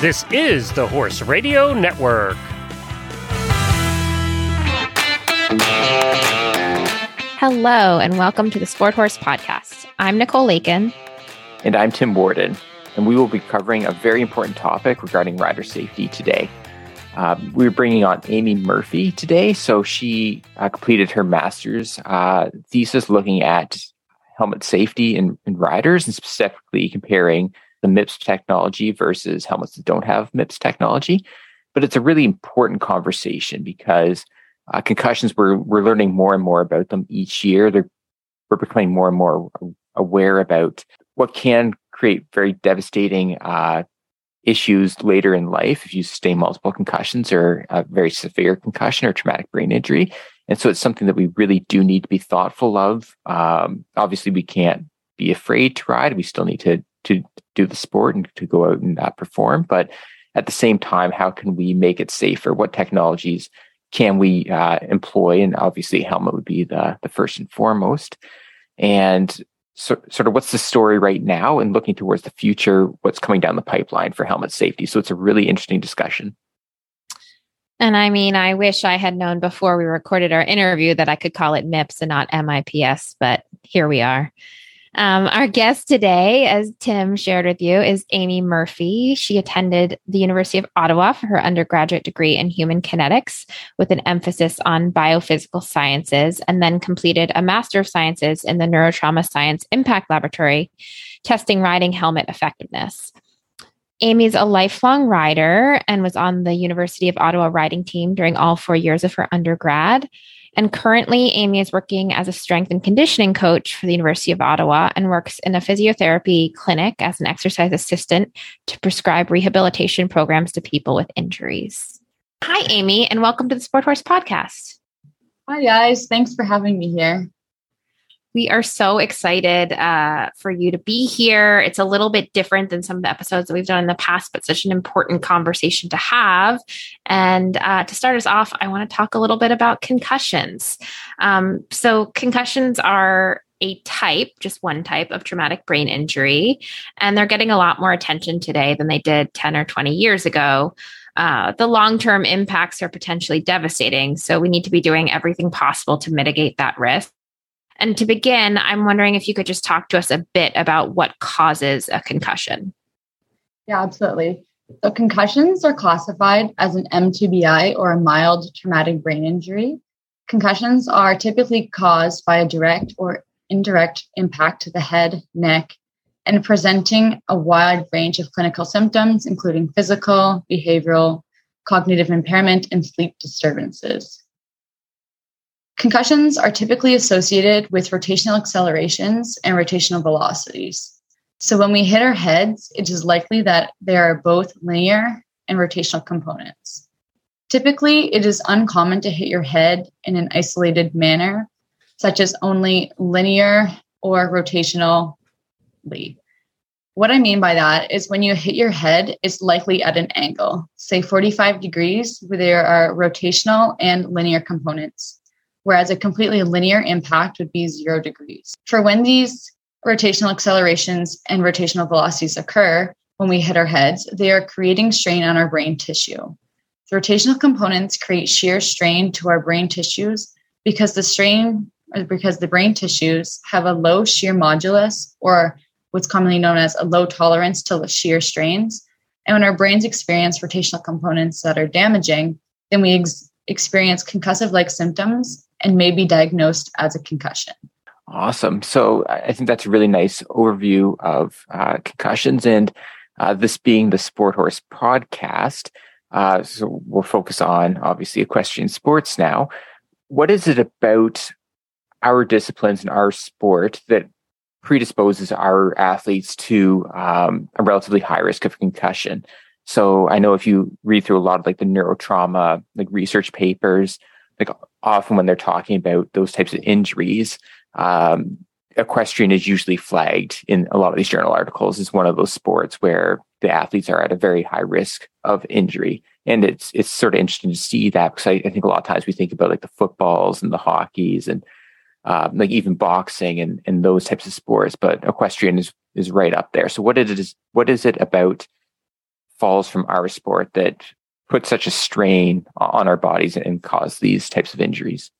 This is the Horse Radio Network. Hello, and welcome to the Sport Horse Podcast. I'm Nicole Lakin. And I'm Tim Worden, and we will be covering a very important topic regarding rider safety today. Um, we're bringing on Amy Murphy today. So she uh, completed her master's uh, thesis looking at helmet safety in, in riders and specifically comparing the MIPS technology versus helmets that don't have MIPS technology. But it's a really important conversation because uh, concussions, we're, we're learning more and more about them each year. They're, we're becoming more and more aware about what can create very devastating uh, issues later in life if you sustain multiple concussions or a very severe concussion or traumatic brain injury. And so it's something that we really do need to be thoughtful of. Um, obviously, we can't be afraid to ride. We still need to to do the sport and to go out and uh, perform. But at the same time, how can we make it safer? What technologies can we uh, employ? And obviously, helmet would be the the first and foremost. And so, sort of what's the story right now and looking towards the future, what's coming down the pipeline for helmet safety. So it's a really interesting discussion. And I mean, I wish I had known before we recorded our interview that I could call it MIPS and not MIPS, but here we are. Um, our guest today, as Tim shared with you, is Amy Murphy. She attended the University of Ottawa for her undergraduate degree in human kinetics with an emphasis on biophysical sciences, and then completed a Master of Sciences in the Neurotrauma Science Impact Laboratory, testing riding helmet effectiveness. Amy's a lifelong rider and was on the University of Ottawa riding team during all four years of her undergrad. And currently, Amy is working as a strength and conditioning coach for the University of Ottawa and works in a physiotherapy clinic as an exercise assistant to prescribe rehabilitation programs to people with injuries. Hi, Amy, and welcome to the Sport Horse Podcast. Hi, guys. Thanks for having me here. We are so excited uh, for you to be here. It's a little bit different than some of the episodes that we've done in the past, but such an important conversation to have. And uh, to start us off, I want to talk a little bit about concussions. Um, so, concussions are a type, just one type of traumatic brain injury, and they're getting a lot more attention today than they did 10 or 20 years ago. Uh, the long term impacts are potentially devastating. So, we need to be doing everything possible to mitigate that risk. And to begin, I'm wondering if you could just talk to us a bit about what causes a concussion. Yeah, absolutely. So, concussions are classified as an mTBI or a mild traumatic brain injury. Concussions are typically caused by a direct or indirect impact to the head, neck, and presenting a wide range of clinical symptoms, including physical, behavioral, cognitive impairment, and sleep disturbances. Concussions are typically associated with rotational accelerations and rotational velocities. So when we hit our heads, it is likely that there are both linear and rotational components. Typically, it is uncommon to hit your head in an isolated manner, such as only linear or rotationally. What I mean by that is when you hit your head, it's likely at an angle, say 45 degrees, where there are rotational and linear components whereas a completely linear impact would be zero degrees. For when these rotational accelerations and rotational velocities occur, when we hit our heads, they are creating strain on our brain tissue. The rotational components create shear strain to our brain tissues because the strain because the brain tissues have a low shear modulus or what's commonly known as a low tolerance to shear strains. And when our brains experience rotational components that are damaging, then we ex- experience concussive like symptoms and may be diagnosed as a concussion. Awesome. So I think that's a really nice overview of uh, concussions and uh, this being the Sport Horse podcast. Uh, so we'll focus on obviously equestrian sports now. What is it about our disciplines and our sport that predisposes our athletes to um, a relatively high risk of concussion? So I know if you read through a lot of like the neurotrauma like research papers, like often when they're talking about those types of injuries, um, equestrian is usually flagged in a lot of these journal articles as one of those sports where the athletes are at a very high risk of injury. And it's it's sort of interesting to see that because I, I think a lot of times we think about like the footballs and the hockeys and um, like even boxing and, and those types of sports, but equestrian is is right up there. So what it is what is it about falls from our sport that put such a strain on our bodies and cause these types of injuries?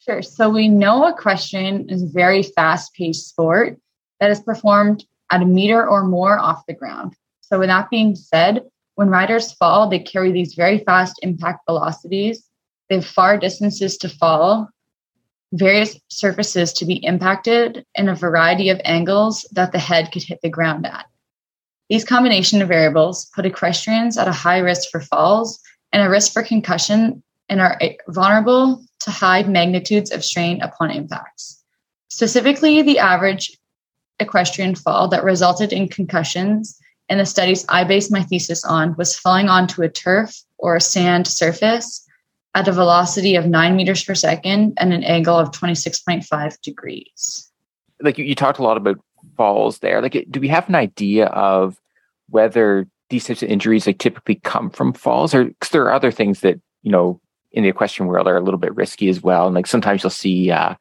Sure. So we know equestrian is a very fast paced sport that is performed at a meter or more off the ground. So, with that being said, when riders fall, they carry these very fast impact velocities. They have far distances to fall, various surfaces to be impacted, and a variety of angles that the head could hit the ground at. These combination of variables put equestrians at a high risk for falls and a risk for concussion and are vulnerable to high magnitudes of strain upon impacts. Specifically, the average equestrian fall that resulted in concussions in the studies I based my thesis on was falling onto a turf or a sand surface at a velocity of nine meters per second and an angle of 26.5 degrees. Like you, you talked a lot about falls there. Like, do we have an idea of whether these types of injuries like typically come from falls, or because there are other things that you know in the equestrian world are a little bit risky as well. And like sometimes you'll see uh,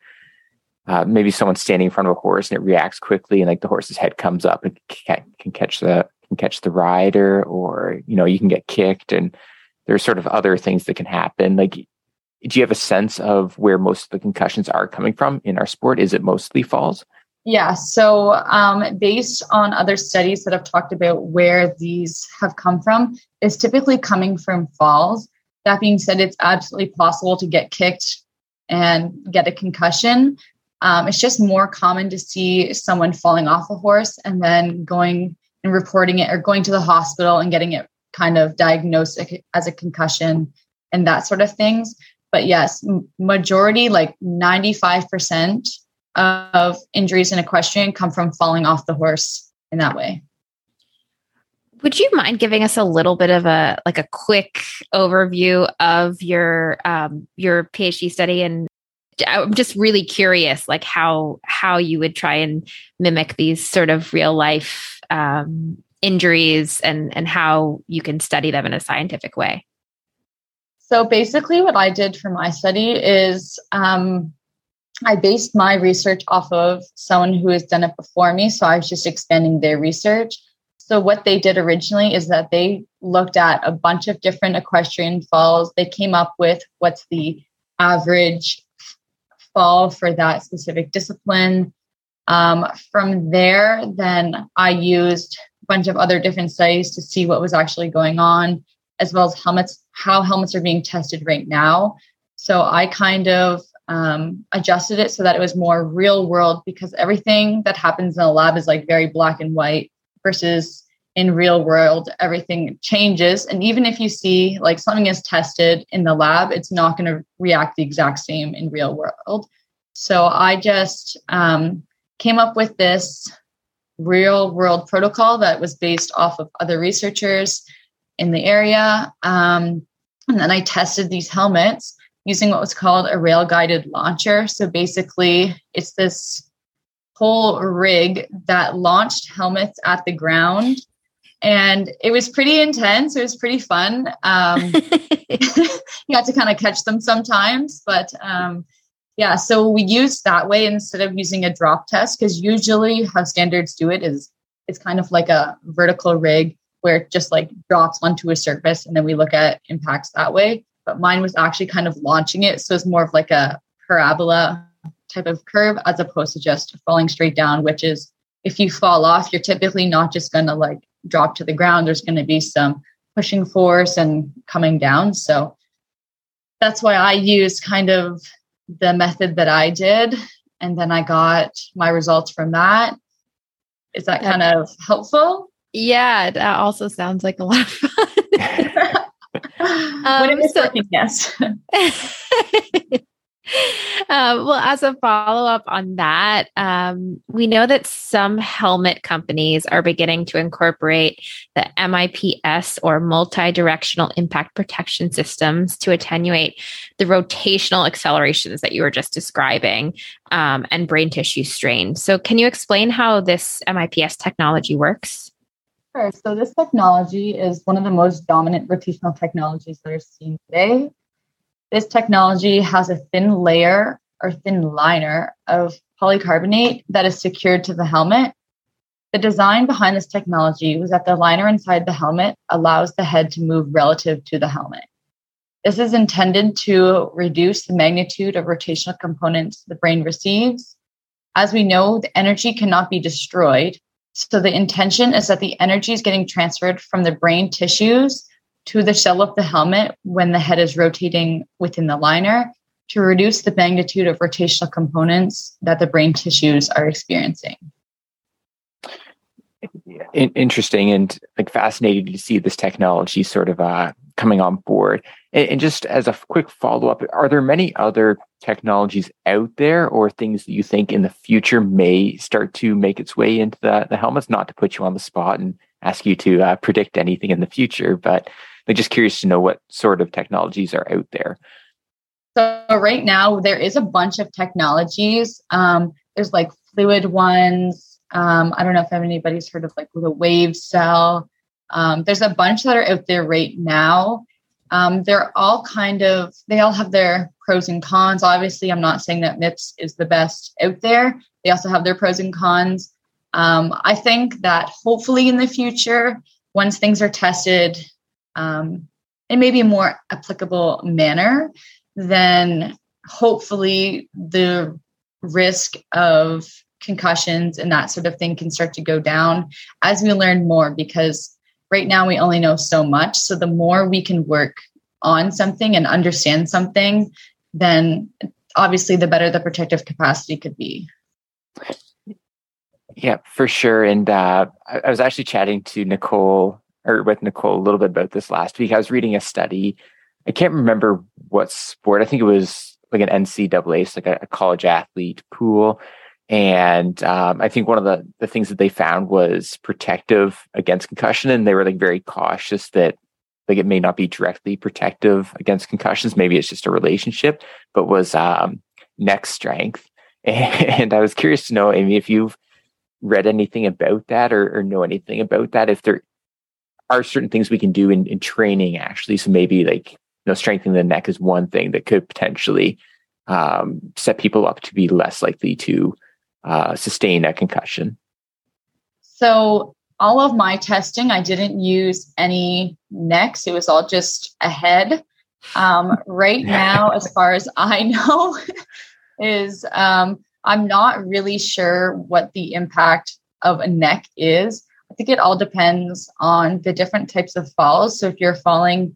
uh, maybe someone standing in front of a horse and it reacts quickly, and like the horse's head comes up and can, can catch the can catch the rider, or you know you can get kicked, and there's sort of other things that can happen. Like, do you have a sense of where most of the concussions are coming from in our sport? Is it mostly falls? Yeah. So, um, based on other studies that have talked about where these have come from, is typically coming from falls. That being said, it's absolutely possible to get kicked and get a concussion. Um, it's just more common to see someone falling off a horse and then going and reporting it or going to the hospital and getting it kind of diagnosed as a concussion and that sort of things. But yes, majority, like 95% of injuries in equestrian come from falling off the horse in that way. Would you mind giving us a little bit of a like a quick overview of your um, your PhD study? And I'm just really curious, like how how you would try and mimic these sort of real life um, injuries and and how you can study them in a scientific way. So basically, what I did for my study is um, I based my research off of someone who has done it before me. So I was just expanding their research. So what they did originally is that they looked at a bunch of different equestrian falls. They came up with what's the average fall for that specific discipline. Um, from there, then I used a bunch of other different studies to see what was actually going on, as well as helmets, how helmets are being tested right now. So I kind of um, adjusted it so that it was more real world because everything that happens in a lab is like very black and white versus in real world everything changes. And even if you see like something is tested in the lab it's not going to react the exact same in real world. So i just um, came up with this real world protocol that was based off of other researchers in the area um, and then i tested these helmets using what was called a rail guided launcher. So basically, it's this whole rig that launched helmets at the ground. And it was pretty intense. It was pretty fun. Um, you had to kind of catch them sometimes, but um, yeah. So we used that way instead of using a drop test because usually how standards do it is it's kind of like a vertical rig where it just like drops onto a surface and then we look at impacts that way but mine was actually kind of launching it. So it's more of like a parabola type of curve as opposed to just falling straight down, which is if you fall off, you're typically not just going to like drop to the ground. There's going to be some pushing force and coming down. So that's why I used kind of the method that I did. And then I got my results from that. Is that kind of helpful? Yeah, that also sounds like a lot of fun. um, when it was so, working, yes. Um, well, as a follow up on that, um, we know that some helmet companies are beginning to incorporate the MIPS or multi directional impact protection systems to attenuate the rotational accelerations that you were just describing um, and brain tissue strain. So, can you explain how this MIPS technology works? Sure. So this technology is one of the most dominant rotational technologies that are seen today. This technology has a thin layer or thin liner of polycarbonate that is secured to the helmet. The design behind this technology was that the liner inside the helmet allows the head to move relative to the helmet. This is intended to reduce the magnitude of rotational components the brain receives. As we know, the energy cannot be destroyed. So the intention is that the energy is getting transferred from the brain tissues to the shell of the helmet when the head is rotating within the liner to reduce the magnitude of rotational components that the brain tissues are experiencing. Interesting and like fascinating to see this technology sort of uh, coming on board. And, and just as a quick follow up, are there many other technologies out there or things that you think in the future may start to make its way into the, the helmets? Not to put you on the spot and ask you to uh, predict anything in the future, but I'm just curious to know what sort of technologies are out there. So right now there is a bunch of technologies. Um, there's like fluid ones. Um, I don't know if anybody's heard of like the WaveCel. Um, there's a bunch that are out there right now. Um, they're all kind of they all have their pros and cons. Obviously, I'm not saying that MIPS is the best out there. They also have their pros and cons. Um, I think that hopefully in the future, once things are tested um, in maybe a more applicable manner, then hopefully the risk of concussions and that sort of thing can start to go down as we learn more because right now we only know so much. So the more we can work on something and understand something then obviously the better the protective capacity could be. Yeah for sure. And uh, I, was actually chatting to nicole or with nicole a little bit about this last week. I was reading a study. I can't remember what sport. I think it was like an NCAA, like a college athlete pool. And um, I think one of the, the things that they found was protective against concussion. And they were like very cautious that like it may not be directly protective against concussions. Maybe it's just a relationship, but was um, neck strength. And I was curious to know, Amy, if you've read anything about that or, or know anything about that, if there are certain things we can do in, in training actually. So maybe like know, strengthening the neck is one thing that could potentially um, set people up to be less likely to uh, sustain a concussion. So, all of my testing, I didn't use any necks. It was all just a head. Um, right now, as far as I know, is um, I'm not really sure what the impact of a neck is. I think it all depends on the different types of falls. So if you're falling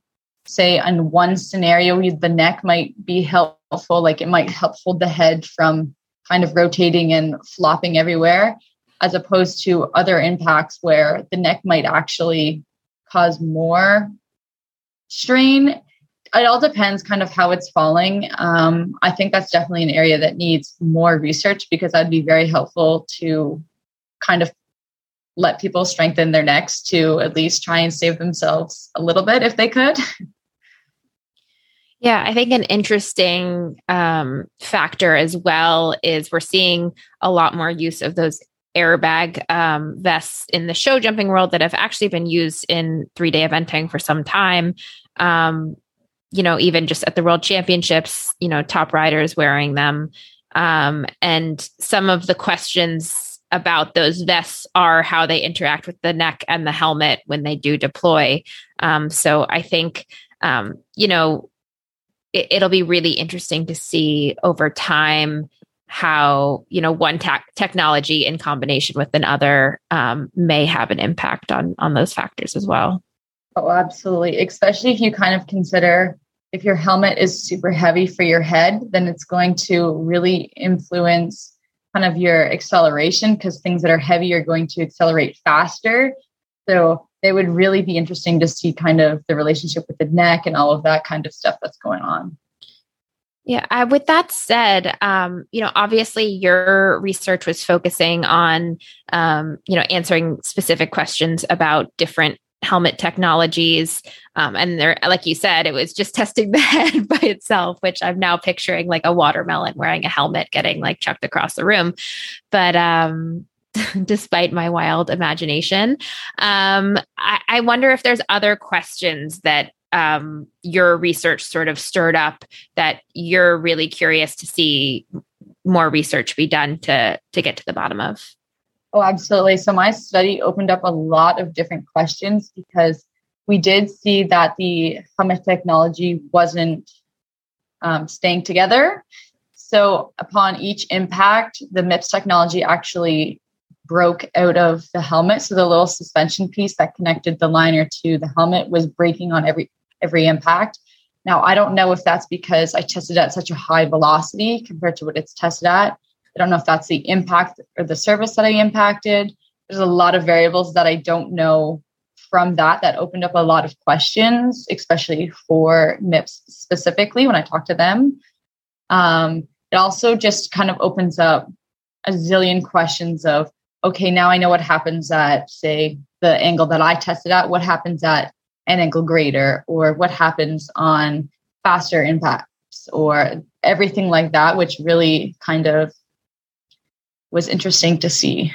say in one scenario the neck might be helpful like it might help hold the head from kind of rotating and flopping everywhere as opposed to other impacts where the neck might actually cause more strain. It all depends kind of how it's falling. Um, i think that's definitely an area that needs more research because that'd be very helpful to kind of let people strengthen their necks to at least try and save themselves a little bit if they could Yeah, I think an interesting um, factor as well is we're seeing a lot more use of those airbag um, vests in the show jumping world that have actually been used in three day eventing for some time. Um, you know, even just at the world championships, you know, top riders wearing them. Um, and some of the questions about those vests are how they interact with the neck and the helmet when they do deploy. Um, so I think, um, you know, it, will be really interesting to see over time how you know one technology in combination with another um, may have an impact on on those factors as well. Oh, absolutely. Especially if you kind of consider if your helmet is super heavy for your head, then it's going to really influence kind of your acceleration because things that are heavy are going to accelerate faster. So it would really be interesting to see kind of the relationship with the neck and all of that kind of stuff that's going on. Yeah. With that said, um, you know, obviously your research was focusing on, um, you know, answering specific questions about different helmet technologies. Um, and there, like you said, it was just testing the head by itself, which I'm now picturing like a watermelon wearing a helmet getting like chucked across the room. But, um, despite my wild imagination. Um, I, I, wonder if there's other questions that um, your research sort of stirred up that you're really curious to see more research be done to to get to the bottom of. Oh, absolutely. So my study opened up a lot of different questions because we did see that the helmet technology wasn't um, staying together. So upon each impact, the MIPS technology actually broke out of the helmet. So the little suspension piece that connected the liner to the helmet was breaking on every every impact. Now I don't know if that's because I tested at such a high velocity compared to what it's tested at. I don't know if that's the impact or the surface that I impacted. There's a lot of variables that I don't know from that that opened up a lot of questions, especially for MIPS specifically when I talked to them. Um, it also just kind of opens up a zillion questions of, okay, now I know what happens at, say, the angle that I tested at, what happens at an angle greater, or what happens on faster impacts, or everything like that, which really kind of was interesting to see.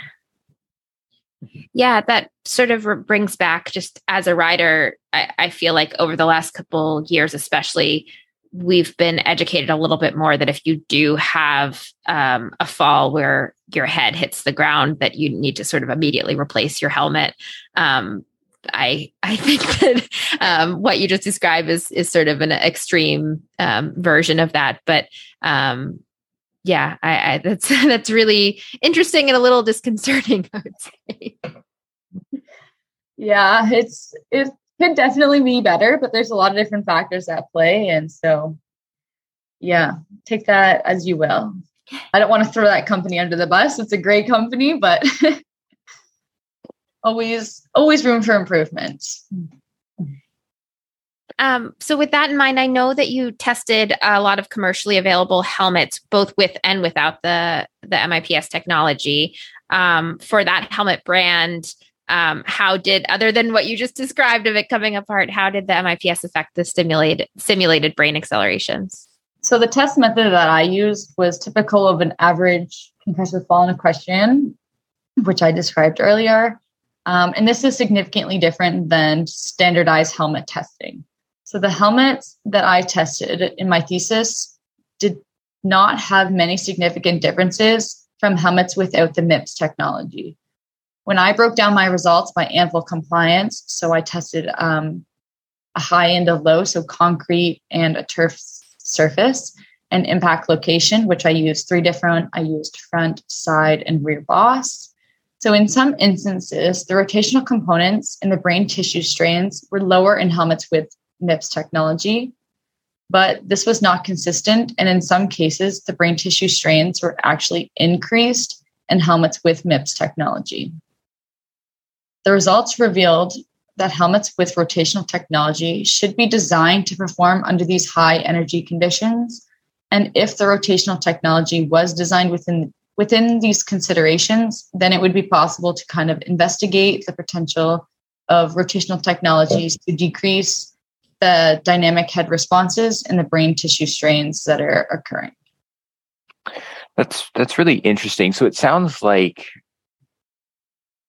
Yeah, that sort of brings back just as a rider, I, I, feel like over the last couple years, especially, we've been educated a little bit more that if you do have um, a fall where your head hits the ground, that you need to sort of immediately replace your helmet. Um, I I think that um, what you just described is is sort of an extreme um, version of that, but um, yeah, I, I, that's that's really interesting and a little disconcerting. I would say. Yeah, it's it could definitely be better, but there's a lot of different factors at play, and so yeah, take that as you will. I don't want to throw that company under the bus. It's a great company, but always always room for improvement. Um, so, with that in mind, I know that you tested a lot of commercially available helmets, both with and without the the MIPS technology. Um, for that helmet brand, um, how did, other than what you just described of it coming apart, how did the MIPS affect the stimulated simulated brain accelerations? So, the test method that I used was typical of an average concussive fall in equestrian, which I described earlier. Um, and this is significantly different than standardized helmet testing. So the helmets that I tested in my thesis did not have many significant differences from helmets without the MIPS technology. When I broke down my results by ANVIL compliance, so I tested um, a high and a low, so concrete and a turf surface, and impact location, which I used three different. I used front, side, and rear boss. So, in some instances, the rotational components in the brain tissue strains were lower in helmets with MIPS technology, but this was not consistent. And in some cases, the brain tissue strains were actually increased in helmets with MIPS technology. The results revealed that helmets with rotational technology should be designed to perform under these high energy conditions. And if the rotational technology was designed within within these considerations, then it would be possible to kind of investigate the potential of rotational technologies to decrease the dynamic head responses and the brain tissue strains that are occurring. That's that's really interesting. So it sounds like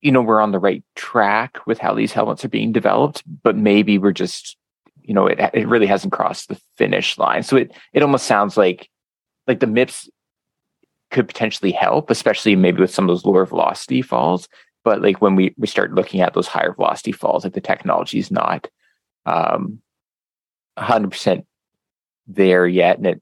you know we're on the right track with how these helmets are being developed, but maybe we're just you know it it really hasn't crossed the finish line. So it it almost sounds like like the MIPS could potentially help, especially maybe with some of those lower velocity falls. But like when we we start looking at those higher velocity falls, like the technology is not um, 100% there yet and it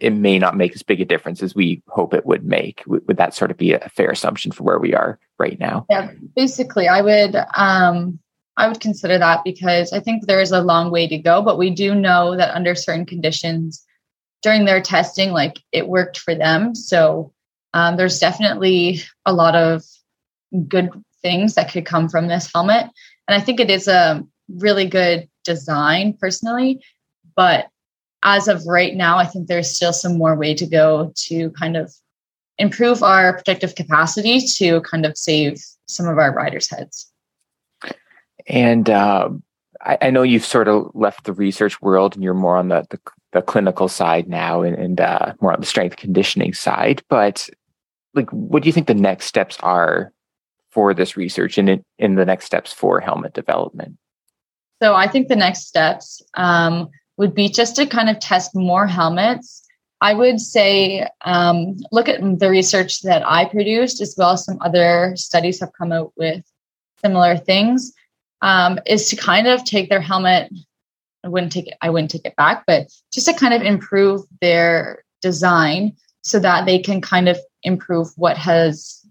it may not make as big a difference as we hope it would make. Would, that sort of be a fair assumption for where we are right now? Yeah basically i would um i would consider that because i think there is a long way to go but we do know that under certain conditions during their testing like it worked for them. So um, there's definitely a lot of good things that could come from this helmet. And i think it is a really good design personally. But as of right now, I think there's still some more way to go to kind of improve our protective capacity to kind of save some of our riders' heads. And uh, I, I, know you've sort of left the research world and you're more on the, the, the clinical side now and, and uh, more on the strength conditioning side. But like, what do you think the next steps are for this research and in, in the next steps for helmet development? So I think the next steps um, would be just to kind of test more helmets I would say um, look at the research that I produced, as well as some other studies have come out with similar things. Um, is to kind of take their helmet. I wouldn't take it. I wouldn't take it back, but just to kind of improve their design so that they can kind of improve what has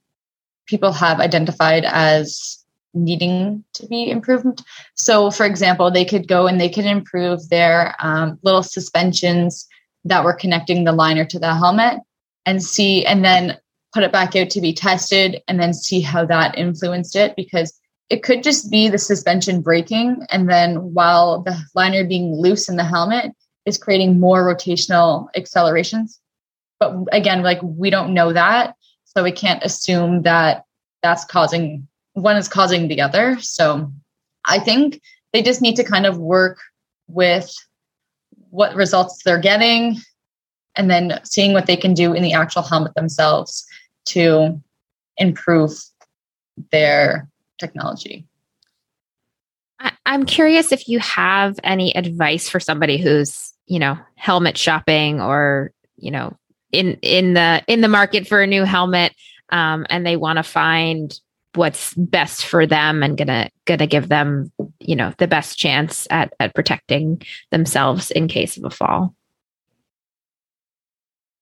people have identified as needing to be improved. So, for example, they could go and they could improve their um, little suspensions that were connecting the liner to the helmet and see, and then put it back out to be tested and then see how that influenced it because it could just be the suspension breaking. And then while the liner being loose in the helmet is creating more rotational accelerations. But again, like we don't know that. So we can't assume that that's causing one is causing the other. So I think they just need to kind of work with what results they're getting and then seeing what they can do in the actual helmet themselves to improve their technology. I'm curious if you have any advice for somebody who's, you know, helmet shopping or, you know, in in the in the market for a new helmet um, and they want to find what's best for them and gonna gonna give them you know the best chance at at protecting themselves in case of a fall.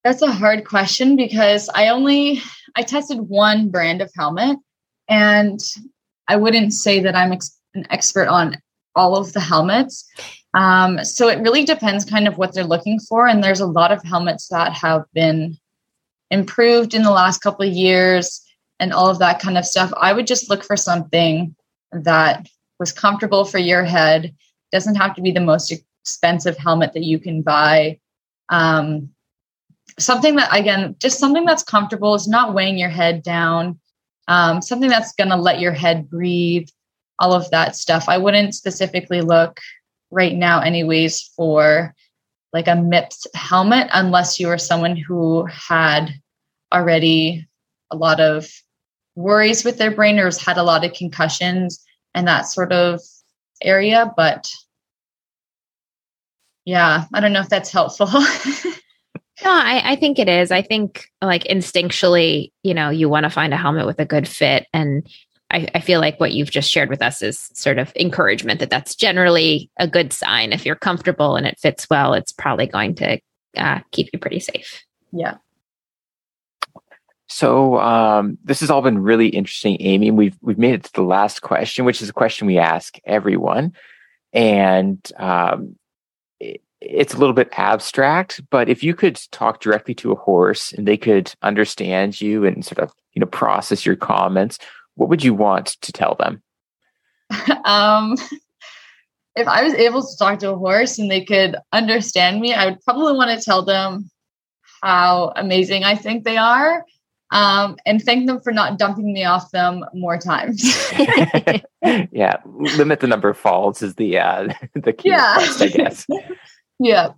That's a hard question because i only i tested one brand of helmet and i wouldn't say that i'm ex- an expert on all of the helmets. Um, so it really depends kind of what they're looking for and there's a lot of helmets that have been improved in the last couple of years and all of that kind of stuff, I would just look for something that was comfortable for your head. Doesn't have to be the most expensive helmet that you can buy. Um, something that again, just something that's comfortable is not weighing your head down. Um, something that's going to let your head breathe. All of that stuff. I wouldn't specifically look right now, anyways, for like a MIPS helmet unless you are someone who had already a lot of worries with their brain or has had a lot of concussions and that sort of area. But yeah, I don't know if that's helpful. no, I, I think it is. I think like instinctually, you know, you want to find a helmet with a good fit. And I, I feel like what you've just shared with us is sort of encouragement that that's generally a good sign. If you're comfortable and it fits well, it's probably going to uh, keep you pretty safe. Yeah. So um, this has all been really interesting, Amy. We've we've made it to the last question, which is a question we ask everyone, and um, it, it's a little bit abstract. But if you could talk directly to a horse and they could understand you and sort of you know process your comments, what would you want to tell them? um, if I was able to talk to a horse and they could understand me, I would probably want to tell them how amazing I think they are um, and thank them for not dumping me off them more times. yeah, limit the number of falls is the uh, the key yeah. request, I guess. yeah.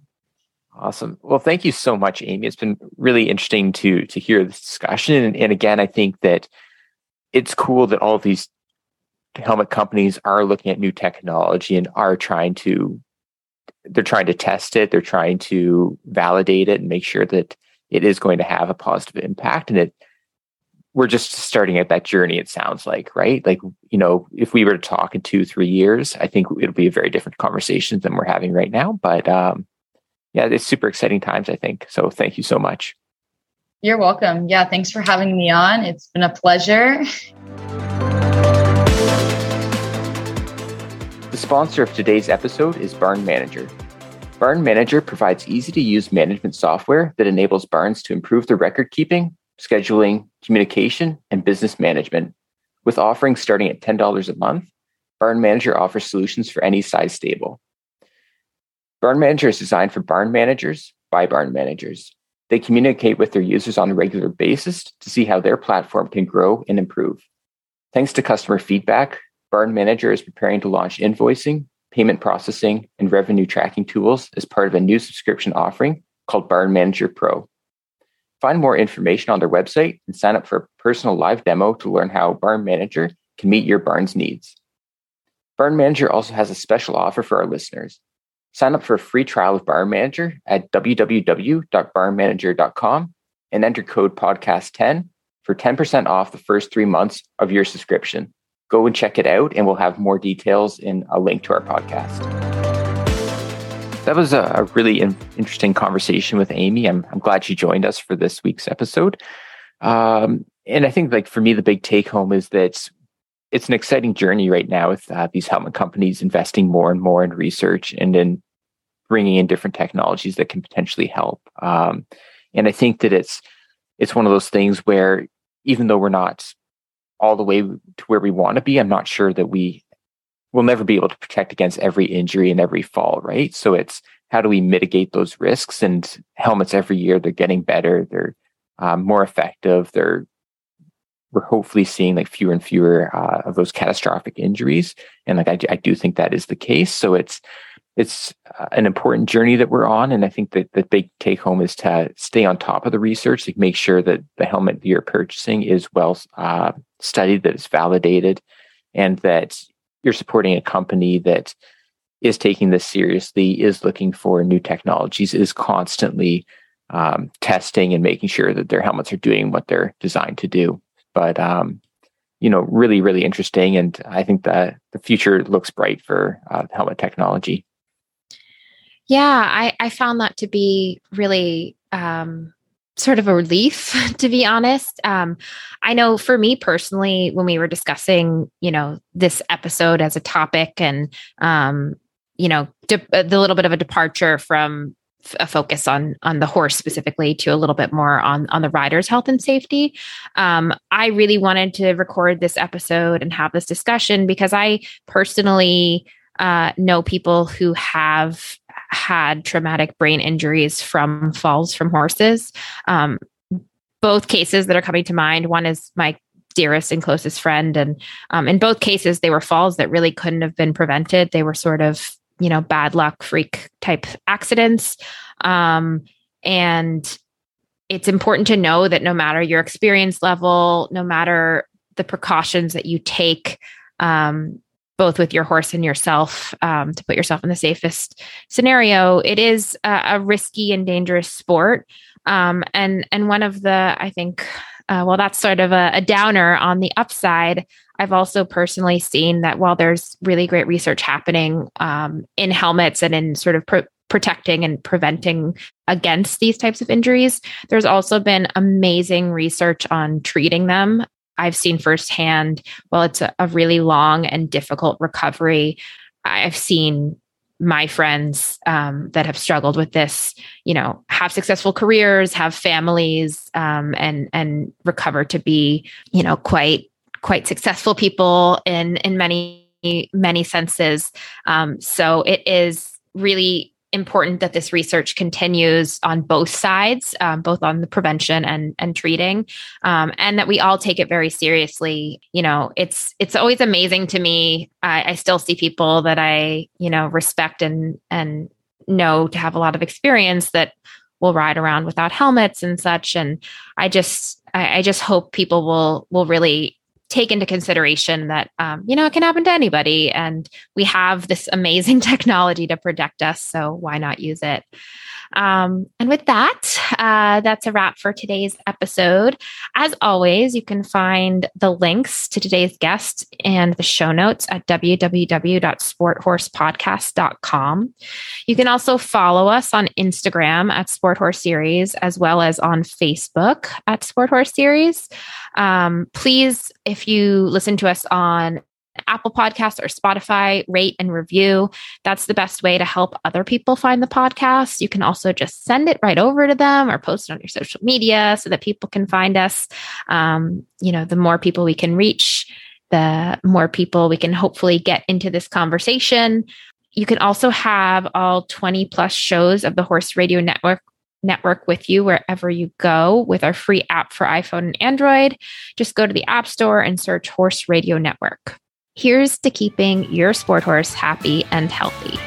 Awesome. Well, thank you so much, Amy. It's been really interesting to to hear this discussion, and, and again, I think that it's cool that all of these helmet companies are looking at new technology and are trying to they're trying to test it, they're trying to validate it, and make sure that it is going to have a positive impact. And it, we're just starting at that journey, it sounds like, right? Like, you know, if we were to talk in two, three years, I think it'll be a very different conversation than we're having right now. But um, yeah, it's super exciting times, I think. So thank you so much. You're welcome. Yeah, thanks for having me on. It's been a pleasure. The sponsor of today's episode is Barn Manager. Barn Manager provides easy to use management software that enables barns to improve their record keeping, scheduling, communication, and business management. With offerings starting at $10 a month, Barn Manager offers solutions for any size stable. Barn Manager is designed for barn managers by barn managers. They communicate with their users on a regular basis to see how their platform can grow and improve. Thanks to customer feedback, Barn Manager is preparing to launch invoicing, payment processing, and revenue tracking tools as part of a new subscription offering called Barn Manager Pro. Find more information on their website and sign up for a personal live demo to learn how Barn Manager can meet your barn's needs. Barn Manager also has a special offer for our listeners. Sign up for a free trial of Barn Manager at www.barnmanager.com and enter code podcast10 for 10% off the first three months of your subscription. Go and check it out, and we'll have more details in a link to our podcast. That was a, really in, interesting conversation with Amy. I'm, I'm glad she joined us for this week's episode. Um, and I think, like for me, the big take home is that it's an exciting journey right now with uh, these helmet companies investing more and more in research and in bringing in different technologies that can potentially help. Um, and I think that it's it's one of those things where even though we're not all the way to where we want to be, I'm not sure that we will never be able to protect against every injury and every fall, right? So it's how do we mitigate those risks? And helmets every year they're getting better, they're um, more effective, they're we're hopefully seeing like fewer and fewer uh, of those catastrophic injuries, and like I, I do think that is the case. So it's it's uh, an important journey that we're on. And I think that the big take home is to stay on top of the research, to make sure that the helmet that you're purchasing is well uh, studied, that it's validated, and that you're supporting a company that is taking this seriously, is looking for new technologies, is constantly um, testing and making sure that their helmets are doing what they're designed to do. But um, you know, really, really interesting, and I think that the future looks bright for uh, helmet technology. Yeah, I, I found that to be really um, sort of a relief, to be honest. Um, I know for me personally, when we were discussing, you know, this episode as a topic and, um, you know, de- uh, the little bit of a departure from a focus on on the horse specifically to a little bit more on on the rider's health and safety um, i really wanted to record this episode and have this discussion because i personally uh, know people who have had traumatic brain injuries from falls from horses. Um, both cases that are coming to mind one is my dearest and closest friend. And um, in both cases, they were falls that really couldn't have been prevented. They were sort of, you know, bad luck, freak type accidents. Um, and it's important to know that no matter your experience level, no matter the precautions that you take, um, both with your horse and yourself um, to put yourself in the safest scenario. It is a, risky and dangerous sport, um, and and one of the I think, uh, well, that's sort of a, a downer. On the upside, I've also personally seen that while there's really great research happening um, in helmets and in sort of pro- protecting and preventing against these types of injuries. There's also been amazing research on treating them I've seen firsthand, well, it's a, a really long and difficult recovery. I've seen my friends um, that have struggled with this, you know, have successful careers, have families, um, and and recover to be, you know, quite quite successful people in in many many senses. Um, so it is really important that this research continues on both sides, um, both on the prevention and and treating, um, and that we all take it very seriously. You know, it's it's always amazing to me. I, I still see people that I you know respect and and know to have a lot of experience that will ride around without helmets and such. And I just I, I just hope people will will really take into consideration that um, you know it can happen to anybody and we have this amazing technology to protect us so why not use it um, and with that, uh, that's a wrap for today's episode. As always, you can find the links to today's guest and the show notes at www.sporthorsepodcast.com. You can also follow us on Instagram at Sport Horse Series as well as on Facebook at Sport Horse Series. Um, please, if you listen to us on Apple Podcasts or Spotify, rate and review. That's the best way to help other people find the podcast. You can also just send it right over to them or post it on your social media so that people can find us. Um, you know, the more people we can reach, the more people we can hopefully get into this conversation. You can also have all 20 plus shows of the Horse Radio Network network with you wherever you go with our free app for iPhone and Android. Just go to the App Store and search Horse Radio Network. Here's to keeping your sport horse happy and healthy.